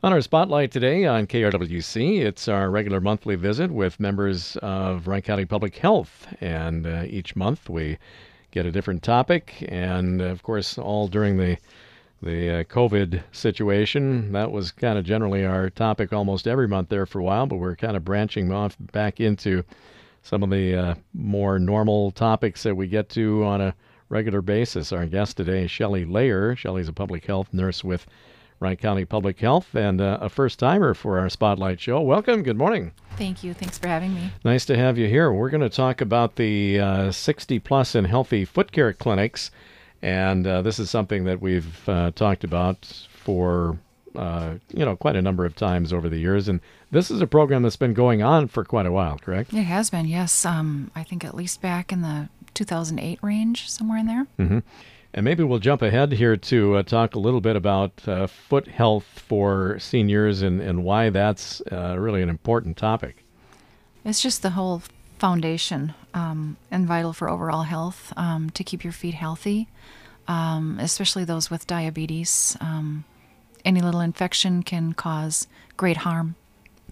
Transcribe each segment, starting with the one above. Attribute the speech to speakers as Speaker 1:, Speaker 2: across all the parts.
Speaker 1: On our spotlight today on KRWC, it's our regular monthly visit with members of Wright County Public Health. And uh, each month we get a different topic. And of course, all during the the uh, COVID situation, that was kind of generally our topic almost every month there for a while. But we're kind of branching off back into some of the uh, more normal topics that we get to on a regular basis. Our guest today is Shelley Layer. Shelley's a public health nurse with Wright County Public Health, and uh, a first timer for our Spotlight Show. Welcome. Good morning.
Speaker 2: Thank you. Thanks for having me.
Speaker 1: Nice to have you here. We're going to talk about the uh, 60 plus and healthy foot care clinics, and uh, this is something that we've uh, talked about for uh, you know quite a number of times over the years, and this is a program that's been going on for quite a while. Correct?
Speaker 2: It has been. Yes. Um, I think at least back in the 2008 range, somewhere in there.
Speaker 1: Mm-hmm. And maybe we'll jump ahead here to uh, talk a little bit about uh, foot health for seniors and, and why that's uh, really an important topic.
Speaker 2: It's just the whole foundation um, and vital for overall health um, to keep your feet healthy, um, especially those with diabetes. Um, any little infection can cause great harm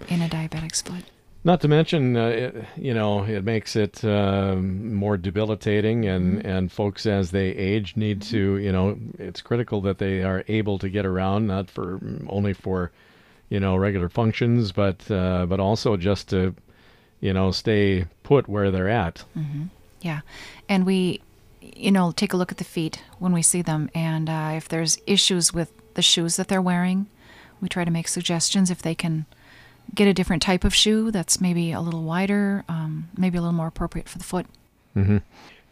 Speaker 2: in a diabetic's foot.
Speaker 1: Not to mention, uh, it, you know, it makes it uh, more debilitating, and, mm-hmm. and folks as they age need to, you know, it's critical that they are able to get around, not for only for, you know, regular functions, but uh, but also just to, you know, stay put where they're at.
Speaker 2: Mm-hmm. Yeah, and we, you know, take a look at the feet when we see them, and uh, if there's issues with the shoes that they're wearing, we try to make suggestions if they can get a different type of shoe that's maybe a little wider, um, maybe a little more appropriate for the foot.
Speaker 1: Mm-hmm.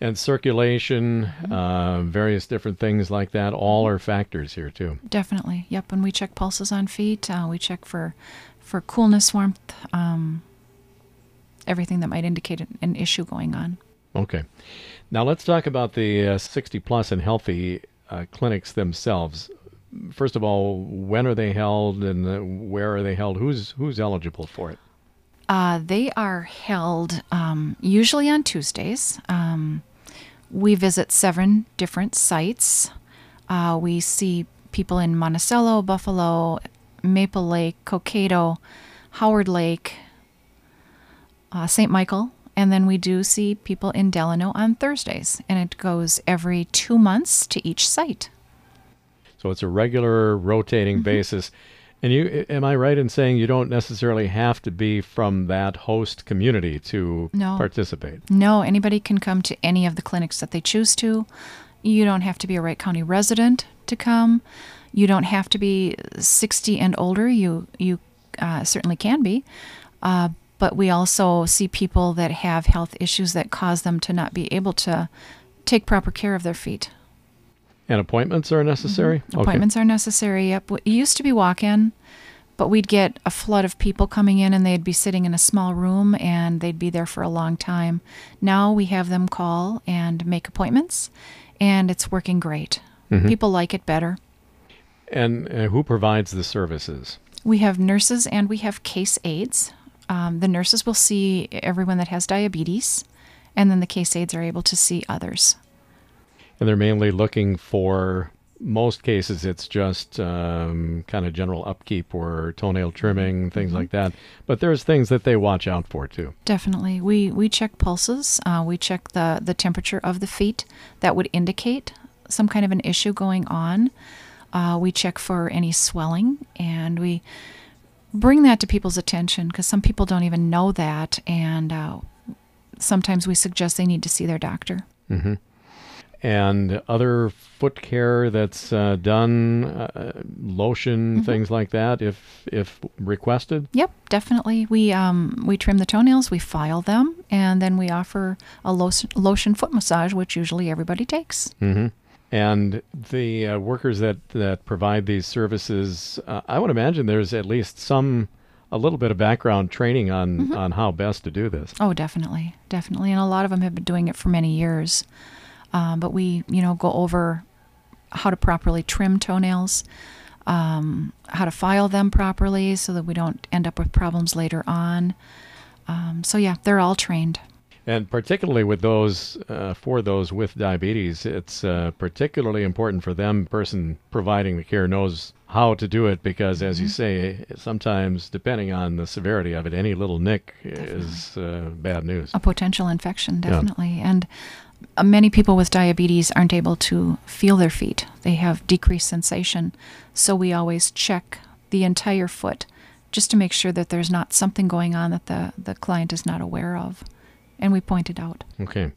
Speaker 1: And circulation, mm-hmm. uh, various different things like that, all are factors here too.
Speaker 2: Definitely, yep. And we check pulses on feet. Uh, we check for for coolness, warmth, um, everything that might indicate an issue going on.
Speaker 1: Okay. Now let's talk about the uh, 60 plus and healthy uh, clinics themselves first of all, when are they held and uh, where are they held? Who's who's eligible for it?
Speaker 2: Uh, they are held um, usually on Tuesdays. Um, we visit seven different sites. Uh, we see people in Monticello, Buffalo, Maple Lake, Cokato, Howard Lake, uh, St. Michael, and then we do see people in Delano on Thursdays. And it goes every two months to each site.
Speaker 1: So it's a regular rotating mm-hmm. basis. And you, am I right in saying you don't necessarily have to be from that host community to no. participate?
Speaker 2: No, anybody can come to any of the clinics that they choose to. You don't have to be a Wright County resident to come. You don't have to be 60 and older. You you uh, certainly can be, uh, but we also see people that have health issues that cause them to not be able to take proper care of their feet.
Speaker 1: And appointments are necessary?
Speaker 2: Mm-hmm. Appointments are necessary, yep. It used to be walk in, but we'd get a flood of people coming in and they'd be sitting in a small room and they'd be there for a long time. Now we have them call and make appointments, and it's working great. Mm-hmm. People like it better.
Speaker 1: And uh, who provides the services?
Speaker 2: We have nurses and we have case aides. Um, the nurses will see everyone that has diabetes, and then the case aides are able to see others
Speaker 1: and they're mainly looking for most cases it's just um, kind of general upkeep or toenail trimming things mm-hmm. like that. But there's things that they watch out for too.
Speaker 2: Definitely. We we check pulses. Uh, we check the the temperature of the feet. That would indicate some kind of an issue going on. Uh, we check for any swelling and we bring that to people's attention because some people don't even know that and uh, sometimes we suggest they need to see their doctor.
Speaker 1: Mm-hmm and other foot care that's uh, done, uh, lotion, mm-hmm. things like that, if if requested.
Speaker 2: Yep, definitely. We um, we trim the toenails, we file them, and then we offer a lotion, lotion foot massage, which usually everybody takes.
Speaker 1: Mm-hmm. And the uh, workers that that provide these services, uh, I would imagine there's at least some a little bit of background training on mm-hmm. on how best to do this.
Speaker 2: Oh, definitely, definitely, and a lot of them have been doing it for many years. Um, but we, you know, go over how to properly trim toenails, um, how to file them properly so that we don't end up with problems later on. Um, so, yeah, they're all trained.
Speaker 1: And particularly with those, uh, for those with diabetes, it's uh, particularly important for them. Person providing the care knows how to do it because, as you say, sometimes depending on the severity of it, any little nick is uh, bad news.
Speaker 2: A potential infection, definitely. And uh, many people with diabetes aren't able to feel their feet, they have decreased sensation. So we always check the entire foot just to make sure that there's not something going on that the, the client is not aware of. And we point it out.
Speaker 1: Okay.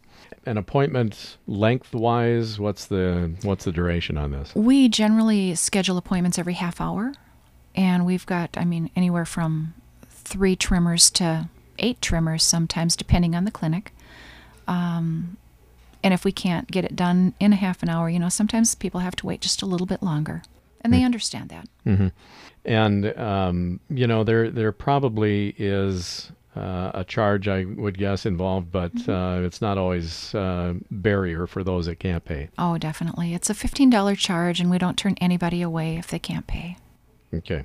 Speaker 1: An appointment lengthwise, what's the what's the duration on this?
Speaker 2: We generally schedule appointments every half hour, and we've got, I mean, anywhere from three trimmers to eight trimmers sometimes, depending on the clinic. Um, and if we can't get it done in a half an hour, you know, sometimes people have to wait just a little bit longer, and they understand that.
Speaker 1: Mm-hmm. And um, you know, there there probably is uh, a charge, I would guess, involved, but uh, it's not always a barrier for those that can't pay.
Speaker 2: Oh, definitely. It's a $15 charge, and we don't turn anybody away if they can't pay.
Speaker 1: Okay.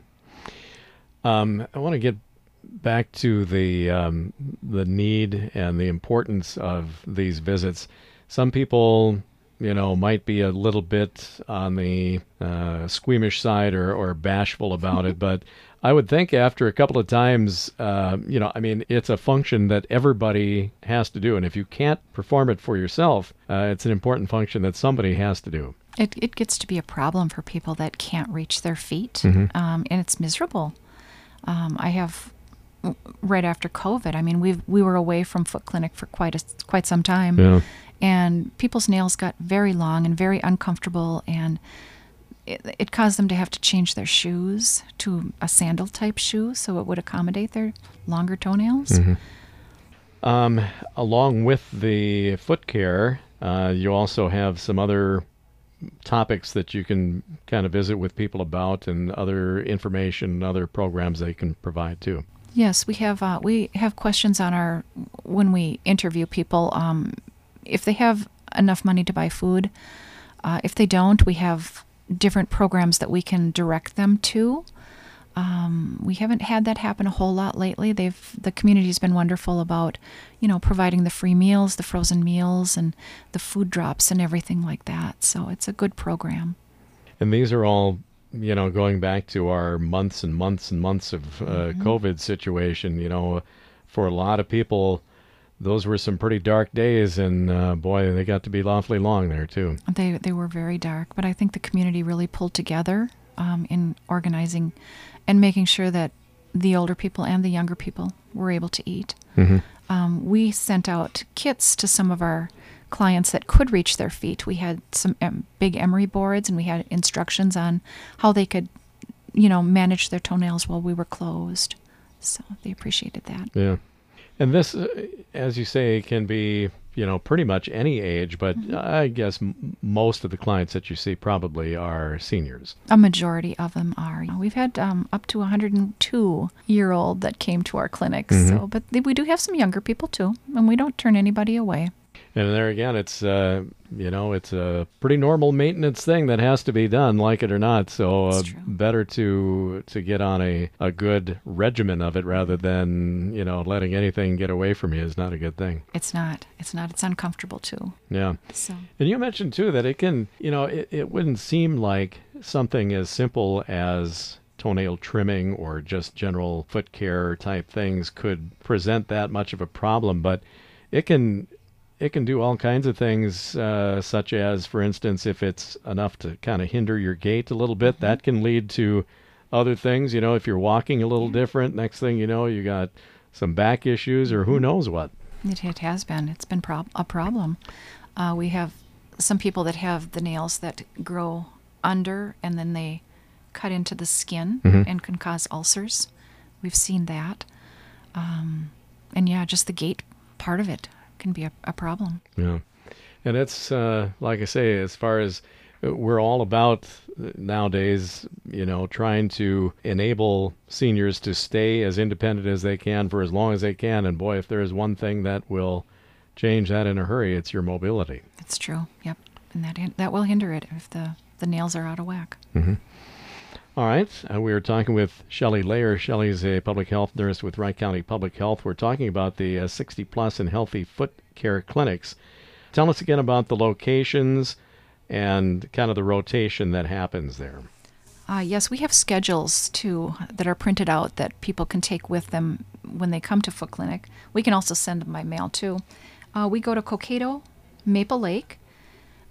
Speaker 1: Um, I want to get back to the um, the need and the importance of these visits. Some people, you know, might be a little bit on the uh, squeamish side or, or bashful about it, but I would think after a couple of times, uh, you know, I mean, it's a function that everybody has to do, and if you can't perform it for yourself, uh, it's an important function that somebody has to do.
Speaker 2: It, it gets to be a problem for people that can't reach their feet,
Speaker 1: Mm-hmm.
Speaker 2: um, and it's miserable. Um, I have right after COVID. I mean, we we were away from Foot Clinic for quite a quite some time,
Speaker 1: Yeah.
Speaker 2: and people's nails got very long and very uncomfortable, and it, it caused them to have to change their shoes to a sandal type shoe so it would accommodate their longer toenails.
Speaker 1: Mm-hmm. Um, along with the foot care, uh, you also have some other topics that you can kind of visit with people about and other information, and other programs they can provide too.
Speaker 2: Yes, we have uh, we have questions on our when we interview people. Um, if they have enough money to buy food, uh, if they don't, we have different programs that we can direct them to. Um, we haven't had that happen a whole lot lately. They've the community's been wonderful about, you know, providing the free meals, the frozen meals, and the food drops and everything like that. So it's a good program.
Speaker 1: And these are all, you know, going back to our months and months and months of uh, COVID situation. You know, for a lot of people, those were some pretty dark days, and uh, boy, they got to be awfully long there too.
Speaker 2: They they were very dark, but I think the community really pulled together um, in organizing and making sure that the older people and the younger people were able to eat. Um, we sent out kits to some of our clients that could reach their feet. We had some um, big emery boards, and we had instructions on how they could, you know, manage their toenails while we were closed. So they appreciated that.
Speaker 1: Yeah. And this, uh, as you say, can be, you know, pretty much any age, but I guess m- most of the clients that you see probably are seniors.
Speaker 2: A majority of them are. We've had um, up to 102 year old that came to our clinics. So, but we do have some younger people too, and we don't turn anybody away.
Speaker 1: And there again, it's, uh, you know, it's a pretty normal maintenance thing that has to be done, like it or not. So uh, better to to get on a, a good regimen of it rather than, you know, letting anything get away from you is not a good thing.
Speaker 2: It's not. It's not. It's uncomfortable too.
Speaker 1: Yeah.
Speaker 2: So
Speaker 1: And you mentioned too that it can, you know, it, it wouldn't seem like something as simple as toenail trimming or just general foot care type things could present that much of a problem, but it can it can do all kinds of things, uh, such as, for instance, if it's enough to kind of hinder your gait a little bit, that can lead to other things. You know, if you're walking a little different, next thing you know, you got some back issues or who knows what.
Speaker 2: it, it has been. It's been prob- a problem. Uh, we have some people that have the nails that grow under and then they cut into the skin and can cause ulcers. We've seen that. Um, and yeah, just the gait part of it can be a, a problem.
Speaker 1: Yeah. And it's, uh, like I say, as far as uh, we're all about nowadays, you know, trying to enable seniors to stay as independent as they can for as long as they can. And boy, if there is one thing that will change that in a hurry, it's your mobility.
Speaker 2: It's true. Yep. And that that will hinder it if the, the nails are out of whack.
Speaker 1: All right. Uh, we are talking with Shelley Layer. Shelley's a public health nurse with Wright County Public Health. We're talking about the uh, 60 plus and healthy foot care clinics. Tell us again about the locations and kind of the rotation that happens there.
Speaker 2: Uh, yes, we have schedules too that are printed out that people can take with them when they come to Foot Clinic. We can also send them by mail too. Uh, we go to Cokato, Maple Lake.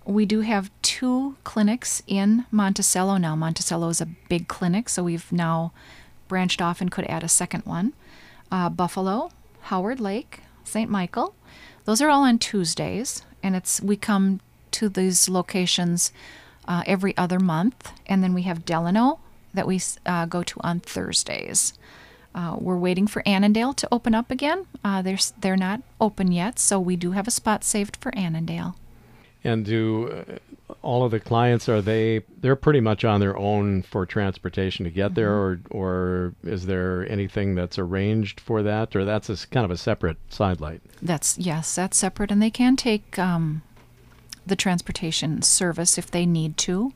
Speaker 2: We do have two clinics in Monticello now. Monticello is a big clinic, so we've now branched off and could add a second one. Uh, Buffalo, Howard Lake, St. Michael. Those are all on Tuesdays, and it's we come to these locations uh, every other month, and then we have Delano that we uh, go to on Thursdays. Uh, we're waiting for Annandale to open up again. Uh, they're they're not open yet, so we do have a spot saved for Annandale.
Speaker 1: And do uh, all of the clients are they they're pretty much on their own for transportation to get mm-hmm. there, or or is there anything that's arranged for that, or that's a, kind of a separate sidelight?
Speaker 2: That's yes, that's separate, and they can take um, the transportation service if they need to.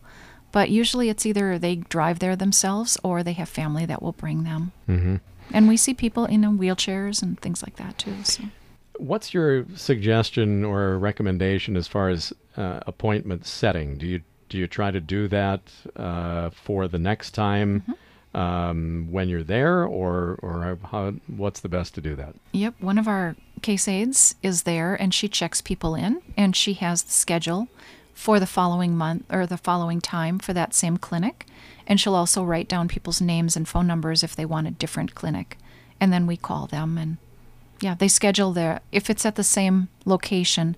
Speaker 2: But usually it's either they drive there themselves or they have family that will bring them.
Speaker 1: Mm-hmm.
Speaker 2: And we see people in wheelchairs and things like that too. So.
Speaker 1: What's your suggestion or recommendation as far as uh, appointment setting? Do you do you try to do that uh, for the next time? Mm-hmm um, when you're there, or or how, what's the best to do that?
Speaker 2: Yep, one of our case aides is there, and she checks people in, and she has the schedule for the following month or the following time for that same clinic, and she'll also write down people's names and phone numbers if they want a different clinic, and then we call them and yeah, they schedule their if it's at the same location,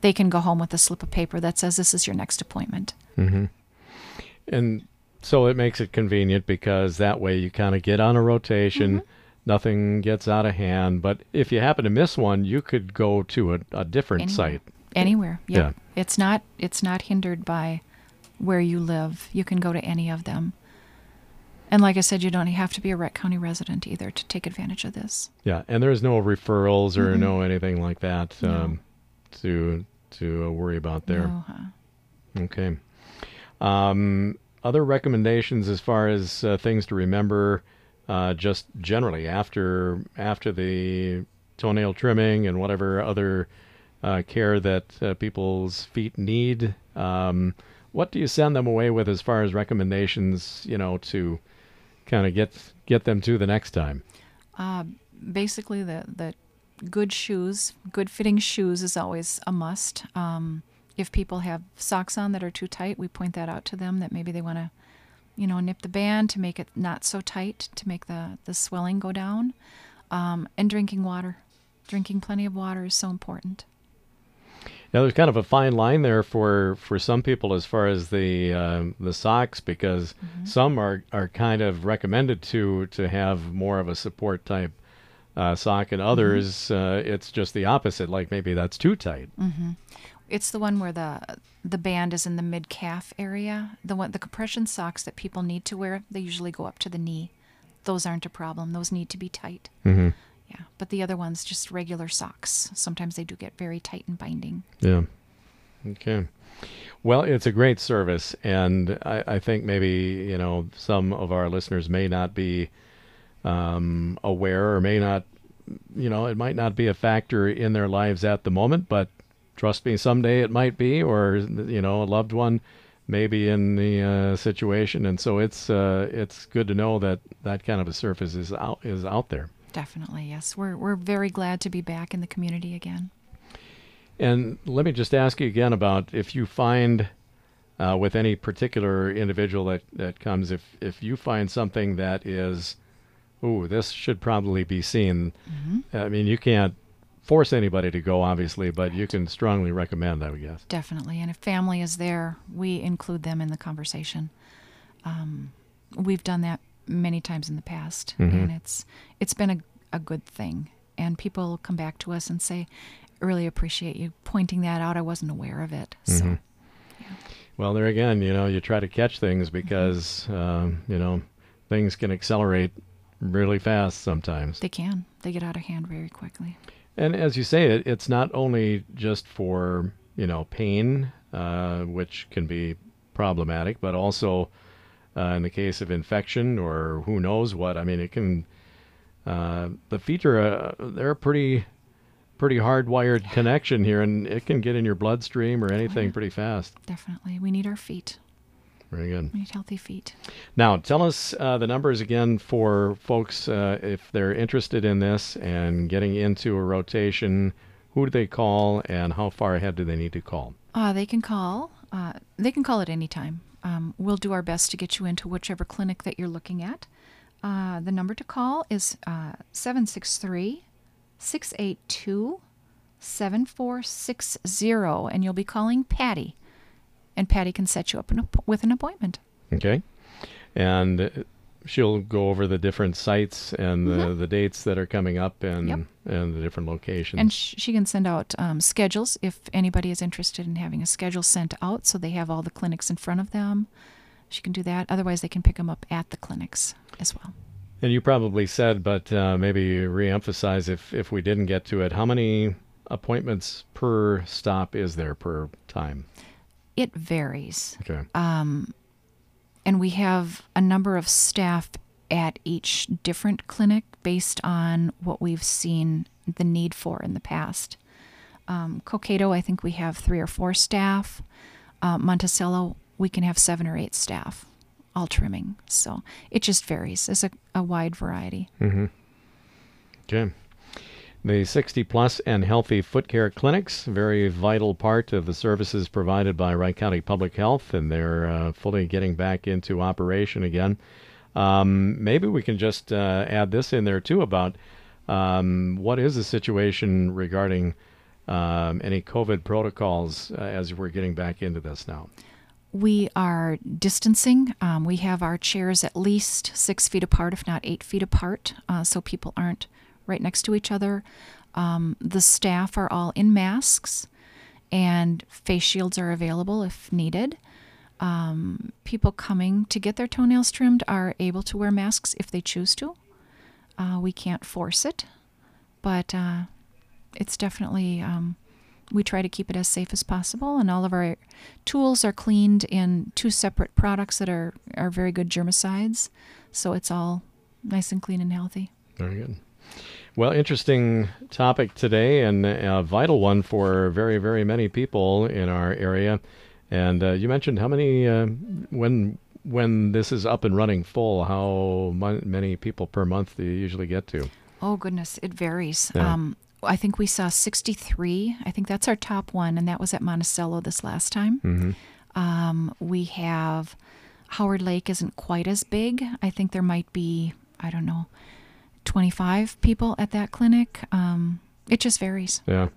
Speaker 2: they can go home with a slip of paper that says this is your next appointment.
Speaker 1: Mm-hmm. And so it makes it convenient because that way you kind of get on a rotation. Mm-hmm. Nothing gets out of hand. But if you happen to miss one, you could go to a, a different
Speaker 2: anywhere.
Speaker 1: site.
Speaker 2: Anywhere. Yep. Yeah. It's not it's not hindered by where you live. You can go to any of them. And like I said, you don't have to be a Wright County resident either to take advantage of this.
Speaker 1: Yeah, and there's no referrals or mm-hmm. no anything like that um, no. to to uh, worry about there.
Speaker 2: No, huh?
Speaker 1: Okay. Um, other recommendations as far as uh, things to remember, uh, just generally after after the toenail trimming and whatever other uh, care that uh, people's feet need. Um, what do you send them away with as far as recommendations? You know, to kind of get get them to the next time.
Speaker 2: Uh, basically, the the good shoes, good fitting shoes is always a must. Um, if people have socks on that are too tight, we point that out to them that maybe they want to, you know, nip the band to make it not so tight to make the, the swelling go down. Um, and drinking water. Drinking plenty of water is so important.
Speaker 1: Now, there's kind of a fine line there for, for some people as far as the uh, the socks because mm-hmm. some are, are kind of recommended to to have more of a support type uh, sock, and mm-hmm. others mm-hmm. uh, it's just the opposite. Like maybe that's too tight.
Speaker 2: Mm-hmm. It's the one where the the band is in the mid calf area. The one the compression socks that people need to wear, they usually go up to the knee. Those aren't a problem. Those need to be tight. Yeah, but the other ones just regular socks. Sometimes they do get very tight and binding.
Speaker 1: Yeah. Okay. Well, it's a great service, and I, I think maybe you know some of our listeners may not be um, aware or may not you know, it might not be a factor in their lives at the moment, but trust me, someday it might be, or you know, a loved one may be in the uh, situation, and so it's uh, it's good to know that that kind of a surface is out is out there.
Speaker 2: Definitely, yes. We're we're very glad to be back in the community again.
Speaker 1: And let me just ask you again about if you find uh, with any particular individual that, that comes, if if you find something that is, oh, this should probably be seen. Mm-hmm. I mean, you can't force anybody to go, obviously, but you can strongly recommend, I would guess.
Speaker 2: Definitely. And if family is there, we include them in the conversation. Um, we've done that many times in the past, mm-hmm. and it's it's been a, a good thing. And people come back to us and say, really appreciate you pointing that out. I wasn't aware of it. So, mm-hmm.
Speaker 1: yeah. Well, there again, you know, you try to catch things mm-hmm. because, mm-hmm. um, you know, things can accelerate really fast sometimes.
Speaker 2: They can. They get out of hand very quickly.
Speaker 1: And as you say, it, it's not only just for you know pain, uh, which can be problematic, but also uh, in the case of infection or who knows what. I mean, it can. Uh, the feet are a, they're a pretty pretty hardwired connection here, and it can get in your bloodstream or anything pretty fast.
Speaker 2: Definitely. We need our feet.
Speaker 1: Very good.
Speaker 2: We need healthy feet.
Speaker 1: Now, tell us uh, the numbers again for folks uh, if they're interested in this and getting into a rotation. Who do they call, and how far ahead do they need to call?
Speaker 2: Uh, they can call. Uh, they can call at any time. Um, we'll do our best to get you into whichever clinic that you're looking at. Uh, the number to call is uh, 763 682 7460, and you'll be calling Patty. And Patty can set you up an with an appointment.
Speaker 1: Okay. And she'll go over the different sites and the, the dates that are coming up and
Speaker 2: Yep.
Speaker 1: and the different locations.
Speaker 2: And sh- she can send out um, schedules if anybody is interested in having a schedule sent out so they have all the clinics in front of them. She can do that. Otherwise, they can pick them up at the clinics as well.
Speaker 1: And you probably said, but uh, maybe reemphasize if if we didn't get to it. How many appointments per stop is there per time?
Speaker 2: It varies.
Speaker 1: Okay.
Speaker 2: And we have a number of staff at each different clinic based on what we've seen the need for in the past. Um, Cokato, I think we have three or four staff. Uh, Monticello, we can have seven or eight staff, all trimming. So it just varies. It's a, a wide variety.
Speaker 1: Okay. The 60 plus and healthy foot care clinics, very vital part of the services provided by Wright County Public Health, and they're uh, fully getting back into operation again. Um, maybe we can just uh, add this in there too about um, what is the situation regarding um, any COVID protocols uh, as we're getting back into this now.
Speaker 2: We are distancing. Um, we have our chairs at least six feet apart, if not eight feet apart, uh, so people aren't right next to each other. Um, the staff are all in masks, and face shields are available if needed. Um, people coming to get their toenails trimmed are able to wear masks if they choose to. Uh, we can't force it, but uh, it's definitely um, we try to keep it as safe as possible and all of our tools are cleaned in two separate products that are, are very good germicides so it's all nice and clean and healthy
Speaker 1: Very good. Well, interesting topic today, and a vital one for very, very many people in our area. And uh, you mentioned how many uh, when when this is up and running full, how mon- many people per month do you usually get to?
Speaker 2: oh goodness it varies
Speaker 1: Yeah.
Speaker 2: um, i think we saw 63 i think that's our top one and that was at monticello this last time
Speaker 1: Mm-hmm.
Speaker 2: um, we have howard lake isn't quite as big i think there might be i don't know 25 people at that clinic um, it just varies
Speaker 1: Yeah,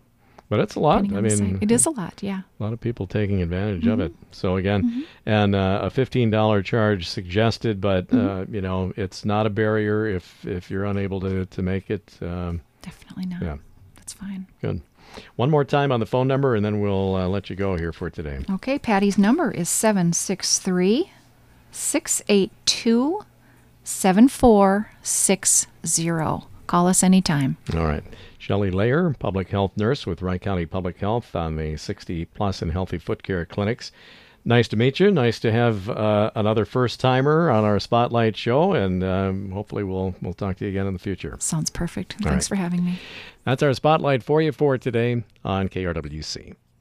Speaker 1: but it's a lot. I mean,
Speaker 2: it is a lot yeah
Speaker 1: a lot of people taking advantage of it.
Speaker 2: Mm-hmm.
Speaker 1: So again, and uh, a fifteen dollar charge suggested, but
Speaker 2: Mm-hmm.
Speaker 1: uh, you know it's not a barrier if if you're unable to to make it. Um,
Speaker 2: definitely not
Speaker 1: yeah,
Speaker 2: that's fine
Speaker 1: good. One more time on the phone number, and then we'll uh, let you go here for today.
Speaker 2: Okay, Patty's number is 763 682 7460. Call us anytime.
Speaker 1: All right. Shelley Layer, public health nurse with Wright County Public Health on the 60 plus and healthy foot care clinics. Nice to meet you. Nice to have uh, another first timer on our spotlight show, and um, hopefully we'll we'll talk to you again in the future.
Speaker 2: Sounds perfect.
Speaker 1: All
Speaker 2: Thanks
Speaker 1: right.
Speaker 2: for having me.
Speaker 1: That's our spotlight for you for today on KRWC.